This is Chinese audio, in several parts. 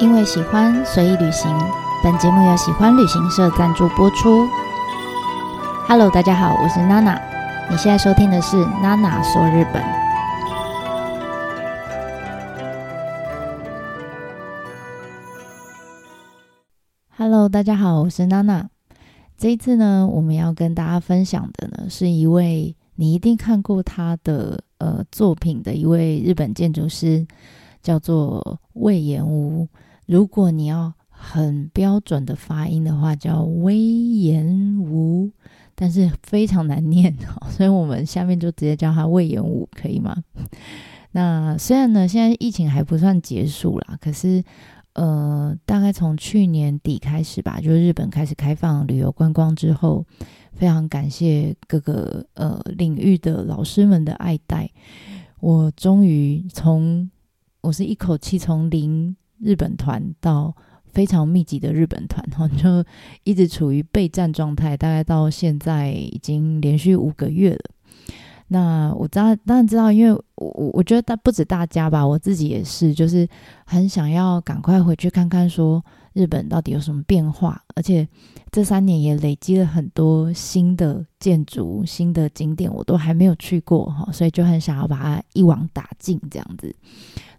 因为喜欢，随意旅行。本节目由喜欢旅行社赞助播出。Hello，大家好，我是娜娜。你现在收听的是娜娜说日本。Hello，大家好，我是娜娜。这一次呢，我们要跟大家分享的呢，是一位你一定看过他的呃作品的一位日本建筑师，叫做魏延吾。如果你要很标准的发音的话，叫威严武，但是非常难念，所以我们下面就直接叫他魏延武，可以吗？那虽然呢，现在疫情还不算结束啦，可是呃，大概从去年底开始吧，就日本开始开放旅游观光之后，非常感谢各个呃领域的老师们的爱戴，我终于从我是一口气从零。日本团到非常密集的日本团，哈，就一直处于备战状态，大概到现在已经连续五个月了。那我当当然知道，因为我我觉得大不止大家吧，我自己也是，就是很想要赶快回去看看，说日本到底有什么变化，而且这三年也累积了很多新的建筑、新的景点，我都还没有去过，哈，所以就很想要把它一网打尽，这样子。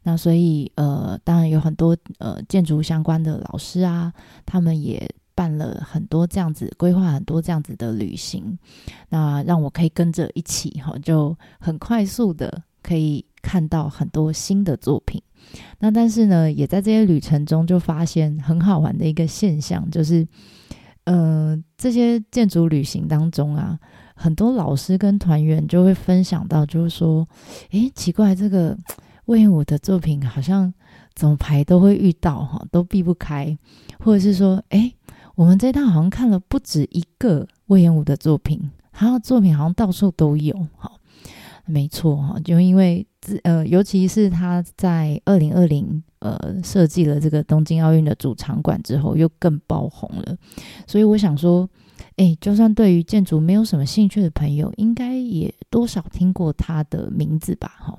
那所以，呃，当然有很多呃建筑相关的老师啊，他们也办了很多这样子，规划很多这样子的旅行，那让我可以跟着一起哈，就很快速的可以看到很多新的作品。那但是呢，也在这些旅程中就发现很好玩的一个现象，就是，呃，这些建筑旅行当中啊，很多老师跟团员就会分享到，就是说，诶，奇怪这个。魏延武的作品好像怎么排都会遇到哈，都避不开，或者是说，哎，我们这趟好像看了不止一个魏延武的作品，他的作品好像到处都有哈。没错哈，就因为呃，尤其是他在二零二零呃设计了这个东京奥运的主场馆之后，又更爆红了，所以我想说。诶，就算对于建筑没有什么兴趣的朋友，应该也多少听过他的名字吧？哈，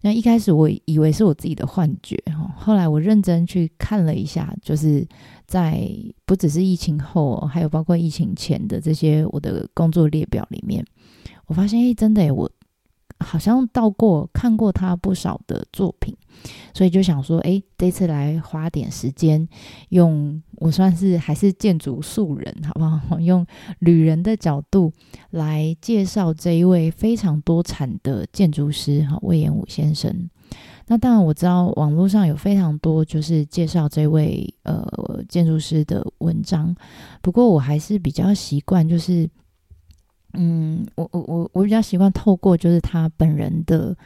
那一开始我以为是我自己的幻觉，哈，后来我认真去看了一下，就是在不只是疫情后，还有包括疫情前的这些我的工作列表里面，我发现，诶，真的，我。好像到过看过他不少的作品，所以就想说，哎，这次来花点时间，用我算是还是建筑素人，好不好？用旅人的角度来介绍这一位非常多产的建筑师哈，魏延武先生。那当然我知道网络上有非常多就是介绍这位呃建筑师的文章，不过我还是比较习惯就是。嗯，我我我我比较习惯透过就是他本人的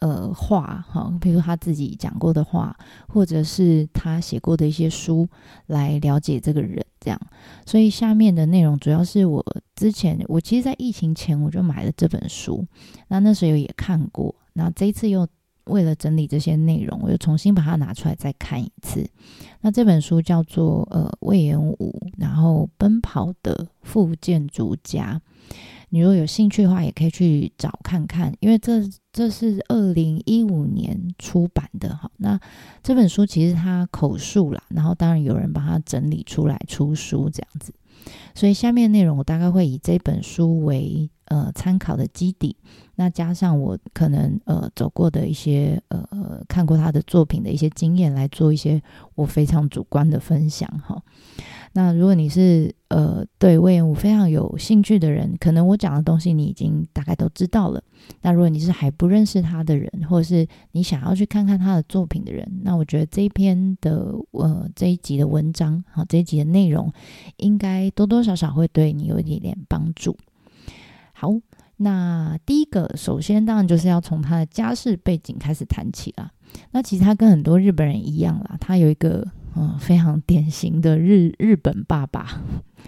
呃话哈，比如他自己讲过的话，或者是他写过的一些书来了解这个人这样。所以下面的内容主要是我之前我其实，在疫情前我就买了这本书，那那时候也看过，那这一次又为了整理这些内容，我又重新把它拿出来再看一次。那这本书叫做呃魏延武，然后奔跑的副建筑家。你如果有兴趣的话，也可以去找看看，因为这这是二零一五年出版的哈。那这本书其实它口述啦，然后当然有人把它整理出来出书这样子。所以下面内容我大概会以这本书为呃参考的基底，那加上我可能呃走过的一些呃看过他的作品的一些经验来做一些我非常主观的分享哈。那如果你是呃对魏延武非常有兴趣的人，可能我讲的东西你已经大概都知道了。那如果你是还不认识他的人，或者是你想要去看看他的作品的人，那我觉得这一篇的呃这一集的文章，好这一集的内容，应该多多少少会对你有一点点帮助。好，那第一个首先当然就是要从他的家世背景开始谈起啦。那其实他跟很多日本人一样啦，他有一个。嗯，非常典型的日日本爸爸，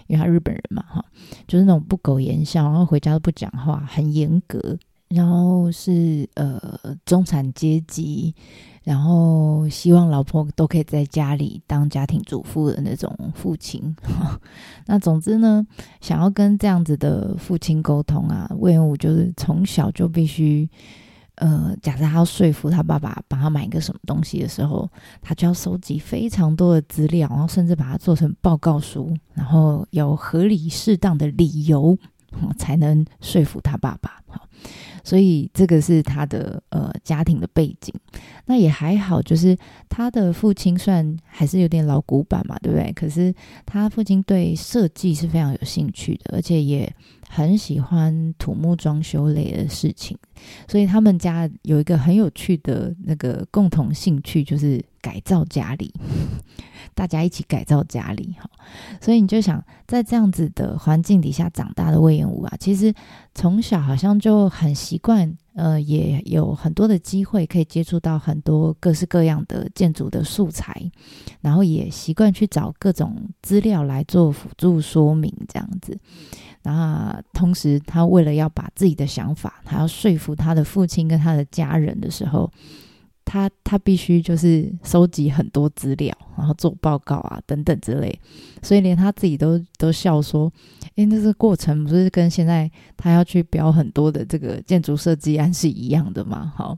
因为他日本人嘛，哈，就是那种不苟言笑，然后回家都不讲话，很严格，然后是呃中产阶级，然后希望老婆都可以在家里当家庭主妇的那种父亲。那总之呢，想要跟这样子的父亲沟通啊，魏武就是从小就必须。呃，假设他要说服他爸爸帮他买一个什么东西的时候，他就要收集非常多的资料，然后甚至把它做成报告书，然后有合理适当的理由，才能说服他爸爸。好。所以这个是他的呃家庭的背景，那也还好，就是他的父亲算还是有点老古板嘛，对不对？可是他父亲对设计是非常有兴趣的，而且也很喜欢土木装修类的事情，所以他们家有一个很有趣的那个共同兴趣，就是改造家里。大家一起改造家里哈，所以你就想在这样子的环境底下长大的魏延武啊，其实从小好像就很习惯，呃，也有很多的机会可以接触到很多各式各样的建筑的素材，然后也习惯去找各种资料来做辅助说明这样子。然后同时，他为了要把自己的想法，他要说服他的父亲跟他的家人的时候。他他必须就是收集很多资料，然后做报告啊等等之类，所以连他自己都都笑说：“诶，那个过程不是跟现在他要去标很多的这个建筑设计案是一样的嘛？”好，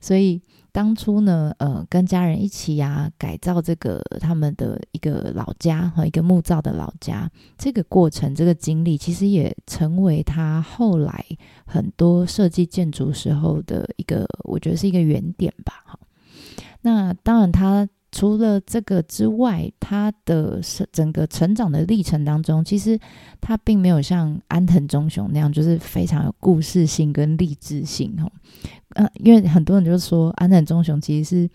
所以。当初呢，呃，跟家人一起呀，改造这个他们的一个老家和一个木造的老家，这个过程，这个经历，其实也成为他后来很多设计建筑时候的一个，我觉得是一个原点吧。哈，那当然他。除了这个之外，他的整个成长的历程当中，其实他并没有像安藤忠雄那样，就是非常有故事性跟励志性哦。呃，因为很多人就说安藤忠雄其实是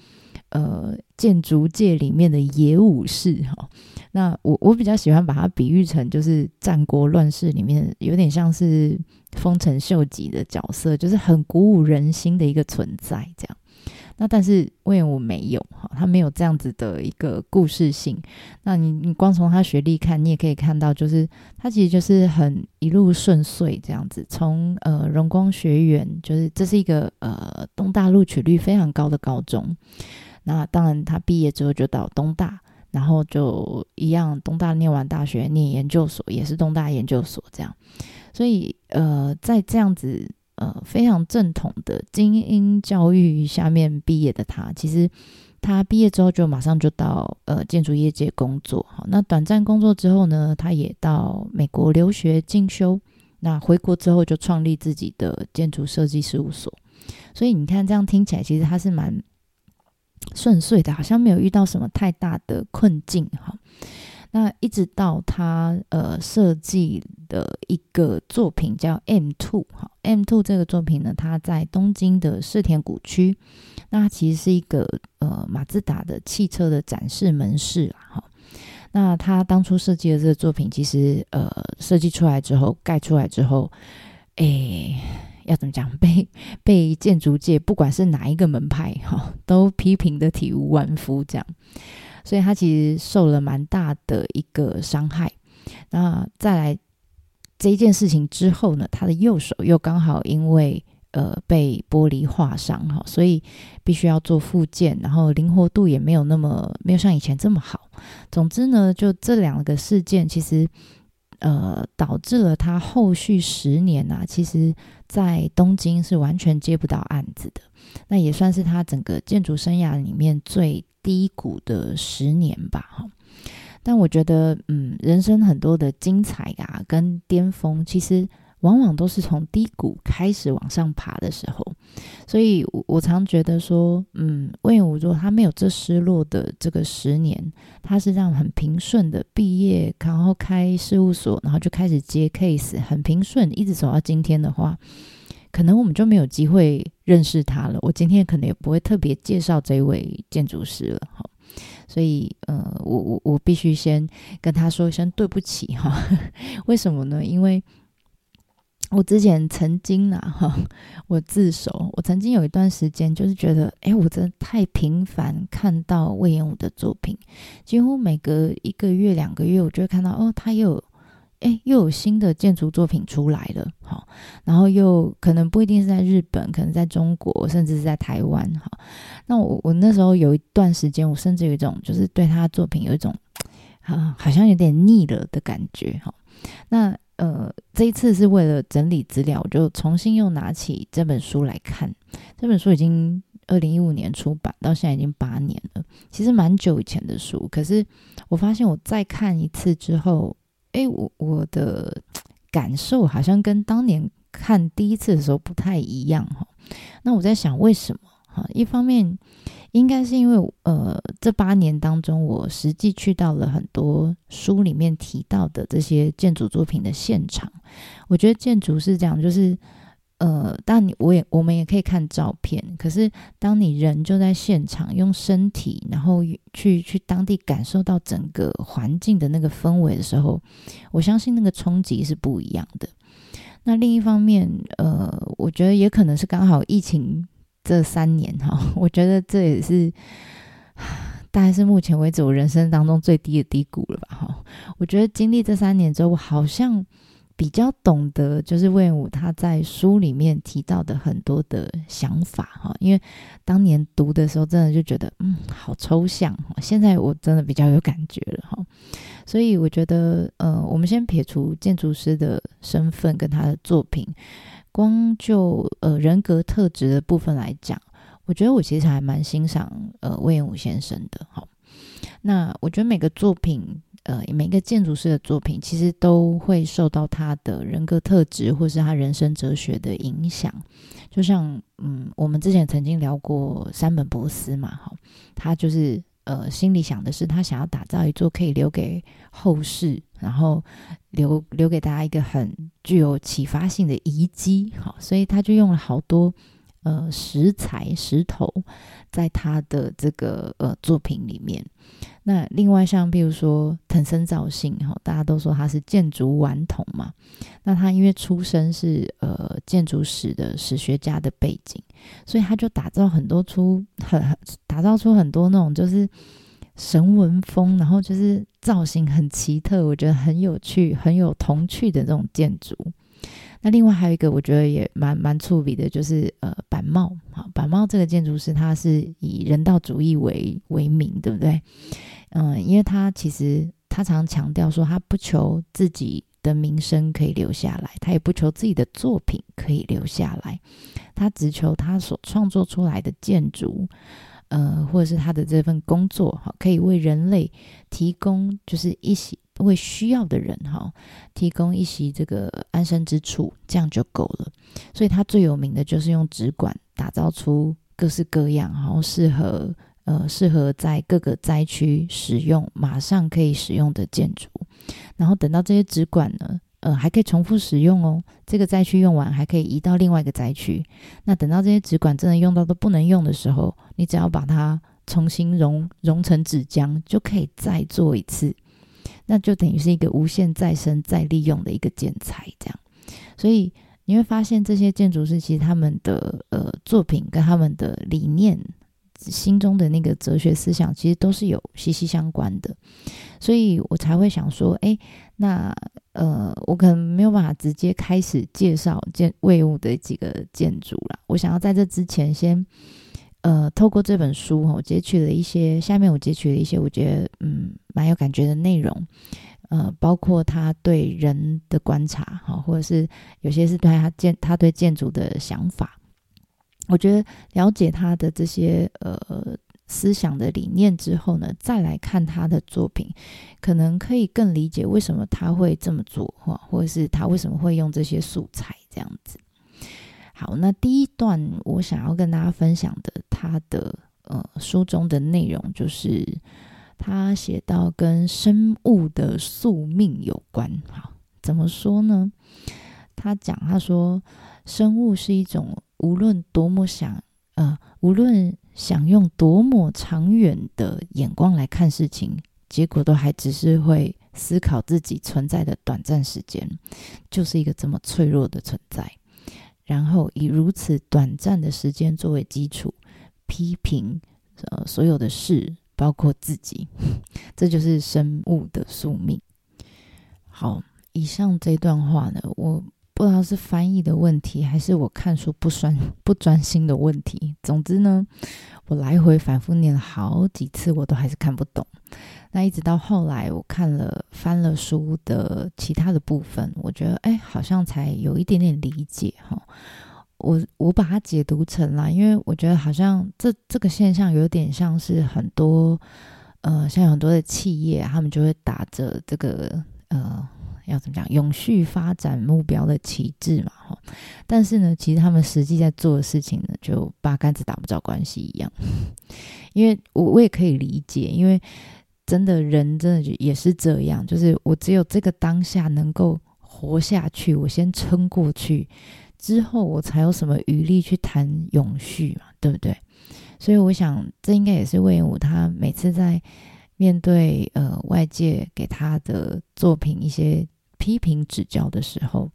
呃建筑界里面的野武士哈。那我我比较喜欢把它比喻成就是战国乱世里面有点像是丰臣秀吉的角色，就是很鼓舞人心的一个存在这样。那但是魏延武没有哈，他没有这样子的一个故事性。那你你光从他学历看，你也可以看到，就是他其实就是很一路顺遂这样子。从呃荣光学院，就是这是一个呃东大录取率非常高的高中。那当然他毕业之后就到东大，然后就一样东大念完大学念研究所，也是东大研究所这样。所以呃在这样子。呃，非常正统的精英教育下面毕业的他，其实他毕业之后就马上就到呃建筑业界工作。好，那短暂工作之后呢，他也到美国留学进修。那回国之后就创立自己的建筑设计事务所。所以你看，这样听起来其实他是蛮顺遂的，好像没有遇到什么太大的困境哈。那一直到他呃设计的一个作品叫 M Two 哈，M Two 这个作品呢，它在东京的世田谷区，那其实是一个呃马自达的汽车的展示门市啦哈。那他当初设计的这个作品，其实呃设计出来之后，盖出来之后，哎，要怎么讲？被被建筑界不管是哪一个门派哈，都批评的体无完肤这样。所以他其实受了蛮大的一个伤害。那再来这一件事情之后呢，他的右手又刚好因为呃被玻璃划伤哈，所以必须要做复健，然后灵活度也没有那么没有像以前这么好。总之呢，就这两个事件，其实呃导致了他后续十年啊，其实在东京是完全接不到案子的。那也算是他整个建筑生涯里面最。低谷的十年吧，哈，但我觉得，嗯，人生很多的精彩啊，跟巅峰，其实往往都是从低谷开始往上爬的时候。所以，我常觉得说，嗯，魏延武若他没有这失落的这个十年，他是这样很平顺的毕业，然后开事务所，然后就开始接 case，很平顺，一直走到今天的话。可能我们就没有机会认识他了。我今天可能也不会特别介绍这位建筑师了，哈。所以，呃，我我我必须先跟他说一声对不起，哈。为什么呢？因为我之前曾经啊，哈，我自首。我曾经有一段时间就是觉得，哎，我真的太频繁看到魏延武的作品，几乎每隔一个月、两个月，我就会看到，哦，他又。哎，又有新的建筑作品出来了，好，然后又可能不一定是在日本，可能在中国，甚至是在台湾，哈。那我我那时候有一段时间，我甚至有一种就是对他的作品有一种啊，好像有点腻了的感觉，哈。那呃，这一次是为了整理资料，我就重新又拿起这本书来看。这本书已经二零一五年出版，到现在已经八年了，其实蛮久以前的书。可是我发现我再看一次之后，哎，我我的感受好像跟当年看第一次的时候不太一样哈。那我在想为什么？哈，一方面。应该是因为，呃，这八年当中，我实际去到了很多书里面提到的这些建筑作品的现场。我觉得建筑是这样，就是，呃，当你我也我们也可以看照片，可是当你人就在现场，用身体，然后去去当地感受到整个环境的那个氛围的时候，我相信那个冲击是不一样的。那另一方面，呃，我觉得也可能是刚好疫情。这三年哈，我觉得这也是 大概是目前为止我人生当中最低的低谷了吧哈。我觉得经历这三年之后，我好像比较懂得，就是魏武他在书里面提到的很多的想法哈。因为当年读的时候，真的就觉得嗯，好抽象。现在我真的比较有感觉了哈。所以我觉得，呃，我们先撇除建筑师的身份跟他的作品。光就呃人格特质的部分来讲，我觉得我其实还蛮欣赏呃魏延武先生的。好，那我觉得每个作品，呃每个建筑师的作品，其实都会受到他的人格特质或是他人生哲学的影响。就像嗯，我们之前曾经聊过山本博斯嘛，哈，他就是。呃，心里想的是，他想要打造一座可以留给后世，然后留留给大家一个很具有启发性的遗迹。好，所以他就用了好多呃石材、石头，在他的这个呃作品里面。那另外像比如说藤森造信哈，大家都说他是建筑顽童嘛。那他因为出身是呃建筑史的史学家的背景，所以他就打造很多出很打造出很多那种就是神文风，然后就是造型很奇特，我觉得很有趣、很有童趣的这种建筑。那另外还有一个我觉得也蛮蛮触笔的，就是呃板茂啊，板茂这个建筑师他是以人道主义为为名，对不对？嗯，因为他其实他常强调说，他不求自己的名声可以留下来，他也不求自己的作品可以留下来，他只求他所创作出来的建筑，呃，或者是他的这份工作，哈，可以为人类提供就是一些。为需要的人哈提供一席这个安身之处，这样就够了。所以他最有名的就是用纸管打造出各式各样，然后适合呃适合在各个灾区使用，马上可以使用的建筑。然后等到这些纸管呢，呃还可以重复使用哦。这个灾区用完还可以移到另外一个灾区。那等到这些纸管真的用到都不能用的时候，你只要把它重新熔熔成纸浆，就可以再做一次。那就等于是一个无限再生、再利用的一个建材，这样。所以你会发现，这些建筑师其实他们的呃作品跟他们的理念、心中的那个哲学思想，其实都是有息息相关的。所以我才会想说，哎，那呃，我可能没有办法直接开始介绍建魏物的几个建筑了。我想要在这之前先。呃，透过这本书，我截取了一些，下面我截取了一些，我觉得嗯蛮有感觉的内容，呃，包括他对人的观察，哈，或者是有些是对他建他对建筑的想法，我觉得了解他的这些呃思想的理念之后呢，再来看他的作品，可能可以更理解为什么他会这么做，哈，或者是他为什么会用这些素材这样子。好，那第一段我想要跟大家分享的，他的呃书中的内容就是他写到跟生物的宿命有关。好，怎么说呢？他讲他说，生物是一种无论多么想呃，无论想用多么长远的眼光来看事情，结果都还只是会思考自己存在的短暂时间，就是一个这么脆弱的存在。然后以如此短暂的时间作为基础，批评呃所有的事，包括自己，这就是生物的宿命。好，以上这段话呢，我不知道是翻译的问题，还是我看书不专 不专心的问题。总之呢，我来回反复念了好几次，我都还是看不懂。那一直到后来，我看了翻了书的其他的部分，我觉得哎，好像才有一点点理解哈。我我把它解读成了，因为我觉得好像这这个现象有点像是很多呃，像很多的企业，他们就会打着这个呃。要怎么讲？永续发展目标的旗帜嘛，哈。但是呢，其实他们实际在做的事情呢，就八竿子打不着关系一样。因为我我也可以理解，因为真的人真的也是这样，就是我只有这个当下能够活下去，我先撑过去，之后我才有什么余力去谈永续嘛，对不对？所以我想，这应该也是魏延武他每次在。面对呃外界给他的作品一些批评指教的时候，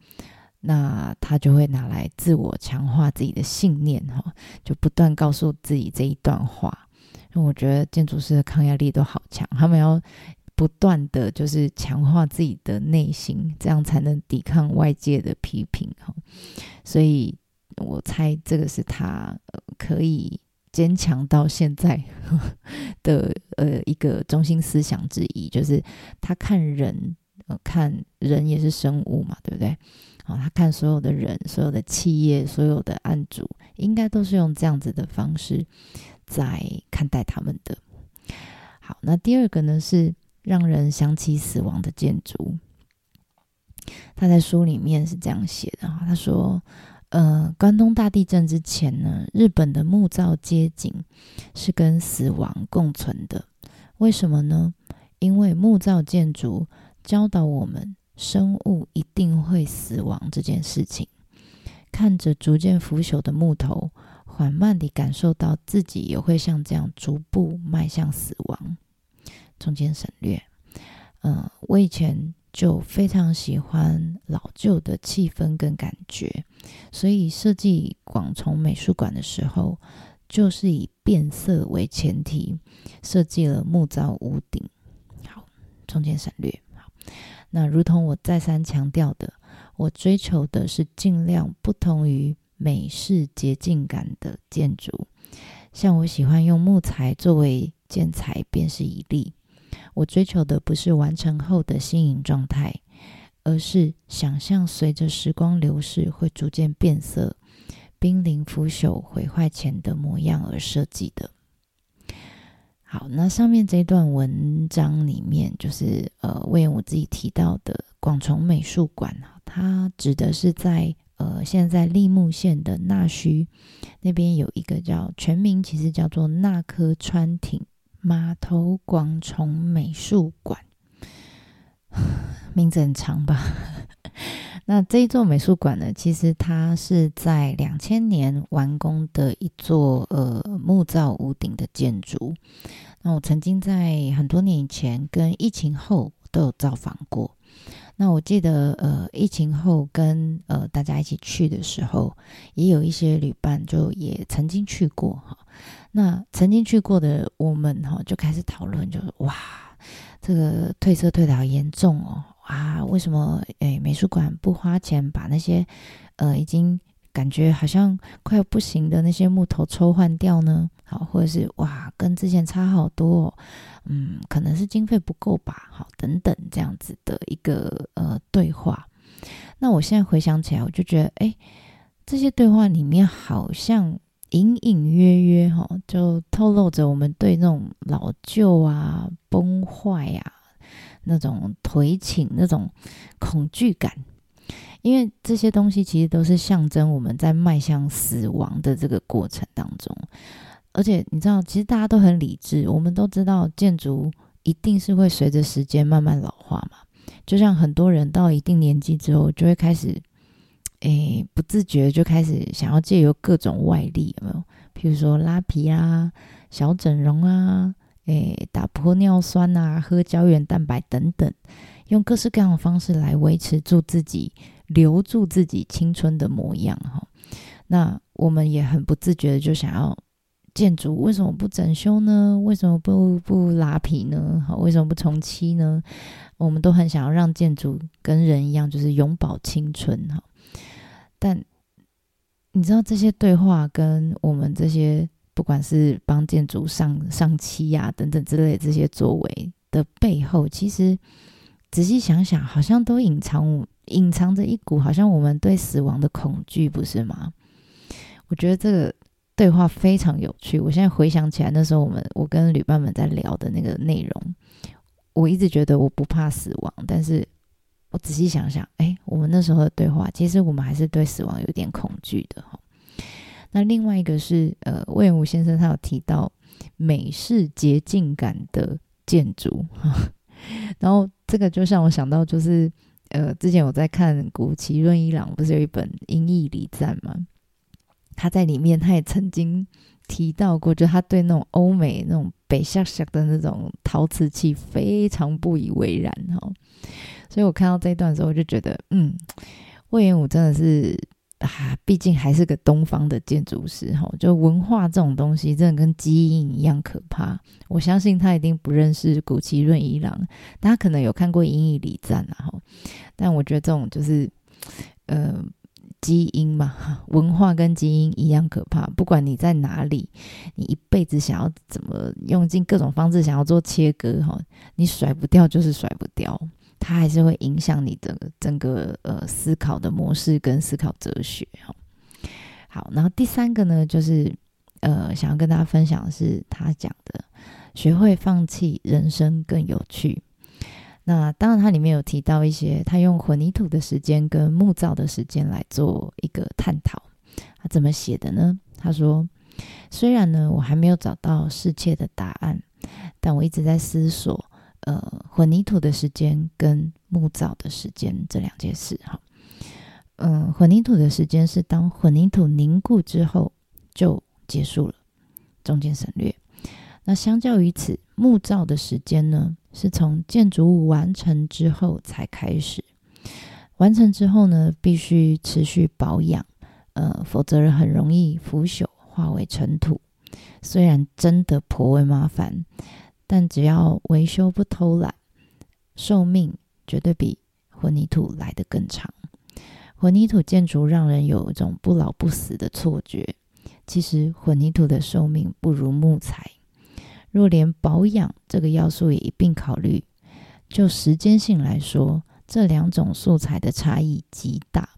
那他就会拿来自我强化自己的信念哈，就不断告诉自己这一段话。因为我觉得建筑师的抗压力都好强，他们要不断的就是强化自己的内心，这样才能抵抗外界的批评哈。所以我猜这个是他可以。坚强到现在 的呃一个中心思想之一，就是他看人，看人也是生物嘛，对不对？好，他看所有的人、所有的企业、所有的案主，应该都是用这样子的方式在看待他们的。好，那第二个呢是让人想起死亡的建筑。他在书里面是这样写的哈，他说。呃，关东大地震之前呢，日本的木造街景是跟死亡共存的。为什么呢？因为木造建筑教导我们，生物一定会死亡这件事情。看着逐渐腐朽的木头，缓慢地感受到自己也会像这样逐步迈向死亡。中间省略。嗯，我以前。就非常喜欢老旧的气氛跟感觉，所以设计广重美术馆的时候，就是以变色为前提，设计了木造屋顶。好，中间省略。那如同我再三强调的，我追求的是尽量不同于美式洁净感的建筑，像我喜欢用木材作为建材，便是一例。我追求的不是完成后的新颖状态，而是想象随着时光流逝会逐渐变色、濒临腐朽、毁坏前的模样而设计的。好，那上面这段文章里面，就是呃，为我自己提到的广重美术馆啊，它指的是在呃，现在在立木县的那须那边有一个叫全名，其实叫做那科川町。码头广重美术馆，名字很长吧？那这一座美术馆呢？其实它是在两千年完工的一座呃木造屋顶的建筑。那我曾经在很多年以前跟疫情后都有造访过。那我记得呃疫情后跟呃大家一起去的时候，也有一些旅伴就也曾经去过哈。那曾经去过的我们哈，就开始讨论，就是哇，这个褪色褪的好严重哦，哇，为什么诶美术馆不花钱把那些呃已经感觉好像快要不行的那些木头抽换掉呢？好，或者是哇，跟之前差好多，哦嗯，可能是经费不够吧，好，等等这样子的一个呃对话。那我现在回想起来，我就觉得，哎，这些对话里面好像。隐隐约约，哈，就透露着我们对那种老旧啊、崩坏啊、那种颓倾、那种恐惧感。因为这些东西其实都是象征我们在迈向死亡的这个过程当中。而且你知道，其实大家都很理智，我们都知道建筑一定是会随着时间慢慢老化嘛。就像很多人到一定年纪之后，就会开始。诶，不自觉就开始想要借由各种外力，有没有？譬如说拉皮啊、小整容啊、诶打玻尿酸啊、喝胶原蛋白等等，用各式各样的方式来维持住自己、留住自己青春的模样。哈，那我们也很不自觉的就想要建筑为什么不整修呢？为什么不不拉皮呢？好，为什么不重漆呢？我们都很想要让建筑跟人一样，就是永葆青春。哈。但你知道这些对话跟我们这些不管是帮建筑上上漆呀等等之类这些作为的背后，其实仔细想想，好像都隐藏隐藏着一股好像我们对死亡的恐惧，不是吗？我觉得这个对话非常有趣。我现在回想起来，那时候我们我跟旅伴们在聊的那个内容，我一直觉得我不怕死亡，但是我仔细想想，哎，我们那时候的对话，其实我们还是对死亡有点恐惧的哈。那另外一个是，呃，魏武先生他有提到美式洁净感的建筑，然后这个就像我想到，就是呃，之前我在看古奇润一郎不是有一本《英译礼赞》吗？他在里面他也曾经提到过，就他对那种欧美那种北下下的那种陶瓷器非常不以为然哈。所以我看到这一段的时候，我就觉得，嗯，魏延武真的是。啊，毕竟还是个东方的建筑师哈，就文化这种东西，真的跟基因一样可怕。我相信他一定不认识古奇润一郎，大家可能有看过《英译礼赞》啊哈。但我觉得这种就是，呃，基因嘛，文化跟基因一样可怕。不管你在哪里，你一辈子想要怎么用尽各种方式想要做切割哈，你甩不掉就是甩不掉。它还是会影响你的整个呃思考的模式跟思考哲学哈。好，然后第三个呢，就是呃想要跟大家分享的是他讲的，学会放弃，人生更有趣。那当然，它里面有提到一些，他用混凝土的时间跟木造的时间来做一个探讨。他怎么写的呢？他说：“虽然呢，我还没有找到世界的答案，但我一直在思索。”呃，混凝土的时间跟木造的时间这两件事，哈，嗯，混凝土的时间是当混凝土凝固之后就结束了，中间省略。那相较于此，木造的时间呢，是从建筑物完成之后才开始，完成之后呢，必须持续保养，呃，否则很容易腐朽化为尘土，虽然真的颇为麻烦。但只要维修不偷懒，寿命绝对比混凝土来得更长。混凝土建筑让人有一种不老不死的错觉，其实混凝土的寿命不如木材。若连保养这个要素也一并考虑，就时间性来说，这两种素材的差异极大。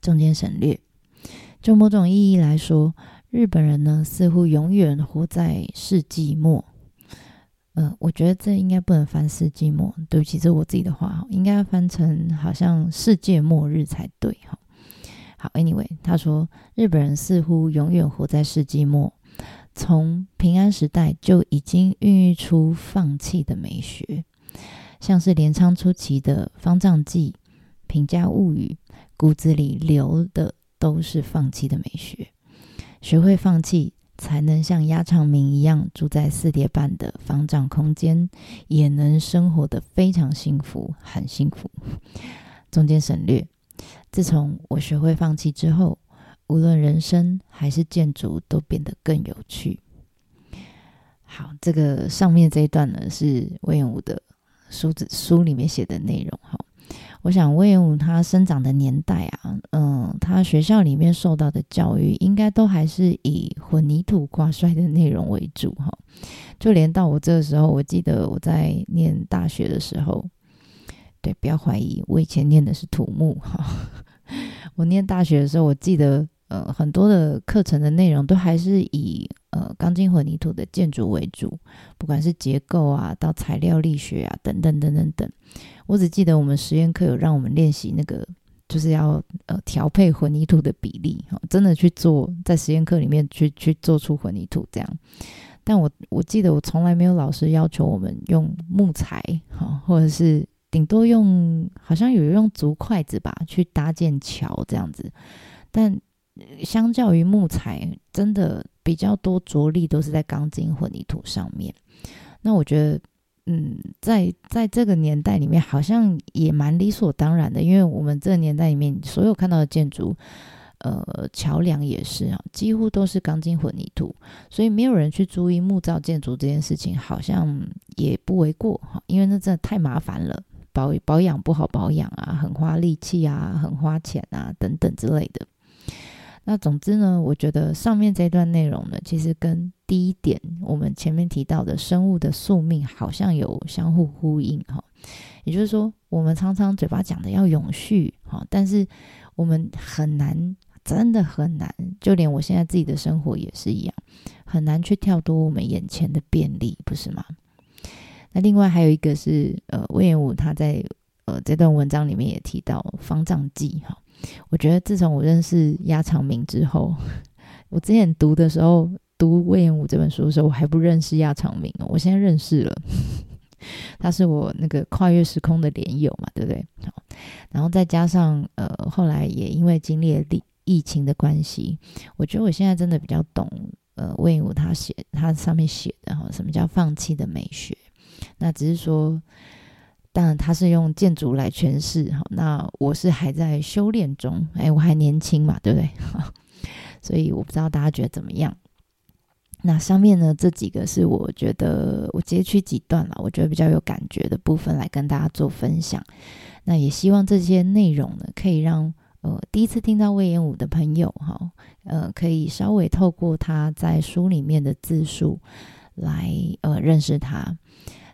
中间省略。就某种意义来说，日本人呢似乎永远活在世纪末。嗯，我觉得这应该不能翻世纪末，对不起，这是我自己的话，应该翻成好像世界末日才对哈。好，Anyway，他说日本人似乎永远活在世纪末，从平安时代就已经孕育出放弃的美学，像是镰仓初期的方丈记、平家物语，骨子里流的都是放弃的美学，学会放弃。才能像鸭长明一样住在四叠半的方丈空间，也能生活的非常幸福，很幸福。中间省略。自从我学会放弃之后，无论人生还是建筑，都变得更有趣。好，这个上面这一段呢，是魏永武的书子书里面写的内容。哈。我想魏延武他生长的年代啊，嗯，他学校里面受到的教育应该都还是以混凝土挂帅的内容为主哈。就连到我这个时候，我记得我在念大学的时候，对，不要怀疑，我以前念的是土木哈。我念大学的时候，我记得呃很多的课程的内容都还是以呃钢筋混凝土的建筑为主，不管是结构啊，到材料力学啊，等等等等等。我只记得我们实验课有让我们练习那个，就是要呃调配混凝土的比例哈，真的去做在实验课里面去去做出混凝土这样。但我我记得我从来没有老师要求我们用木材哈，或者是顶多用好像有用竹筷子吧去搭建桥这样子。但相较于木材，真的比较多着力都是在钢筋混凝土上面。那我觉得。嗯，在在这个年代里面，好像也蛮理所当然的，因为我们这个年代里面所有看到的建筑，呃，桥梁也是啊，几乎都是钢筋混凝土，所以没有人去注意木造建筑这件事情，好像也不为过哈，因为那真的太麻烦了，保保养不好保养啊，很花力气啊，很花钱啊，等等之类的。那总之呢，我觉得上面这段内容呢，其实跟第一点我们前面提到的生物的宿命好像有相互呼应哈。也就是说，我们常常嘴巴讲的要永续哈，但是我们很难真的很难。就连我现在自己的生活也是一样，很难去跳脱我们眼前的便利，不是吗？那另外还有一个是，呃，魏延武他在呃这段文章里面也提到方丈记哈。我觉得自从我认识鸭长明之后，我之前读的时候读魏延武这本书的时候，我还不认识鸭长明，我现在认识了。他是我那个跨越时空的连友嘛，对不对？然后再加上呃，后来也因为经历了疫疫情的关系，我觉得我现在真的比较懂呃魏延武他写他上面写的哈，什么叫放弃的美学？那只是说，当然他是用建筑来诠释哈。那我是还在修炼中，哎，我还年轻嘛，对不对？所以我不知道大家觉得怎么样。那上面呢，这几个是我觉得我截取几段了，我觉得比较有感觉的部分来跟大家做分享。那也希望这些内容呢，可以让呃第一次听到魏延武的朋友哈，呃，可以稍微透过他在书里面的自述来呃认识他。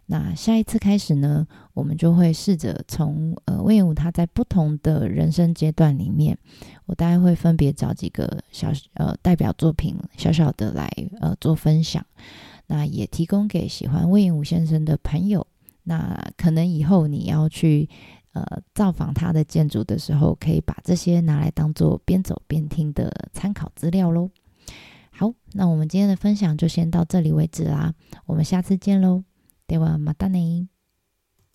那下一次开始呢，我们就会试着从呃魏延武他在不同的人生阶段里面，我大概会分别找几个小呃代表作品小小的来呃做分享，那也提供给喜欢魏延武先生的朋友，那可能以后你要去呃造访他的建筑的时候，可以把这些拿来当做边走边听的参考资料喽。好，那我们今天的分享就先到这里为止啦，我们下次见喽。ではまたね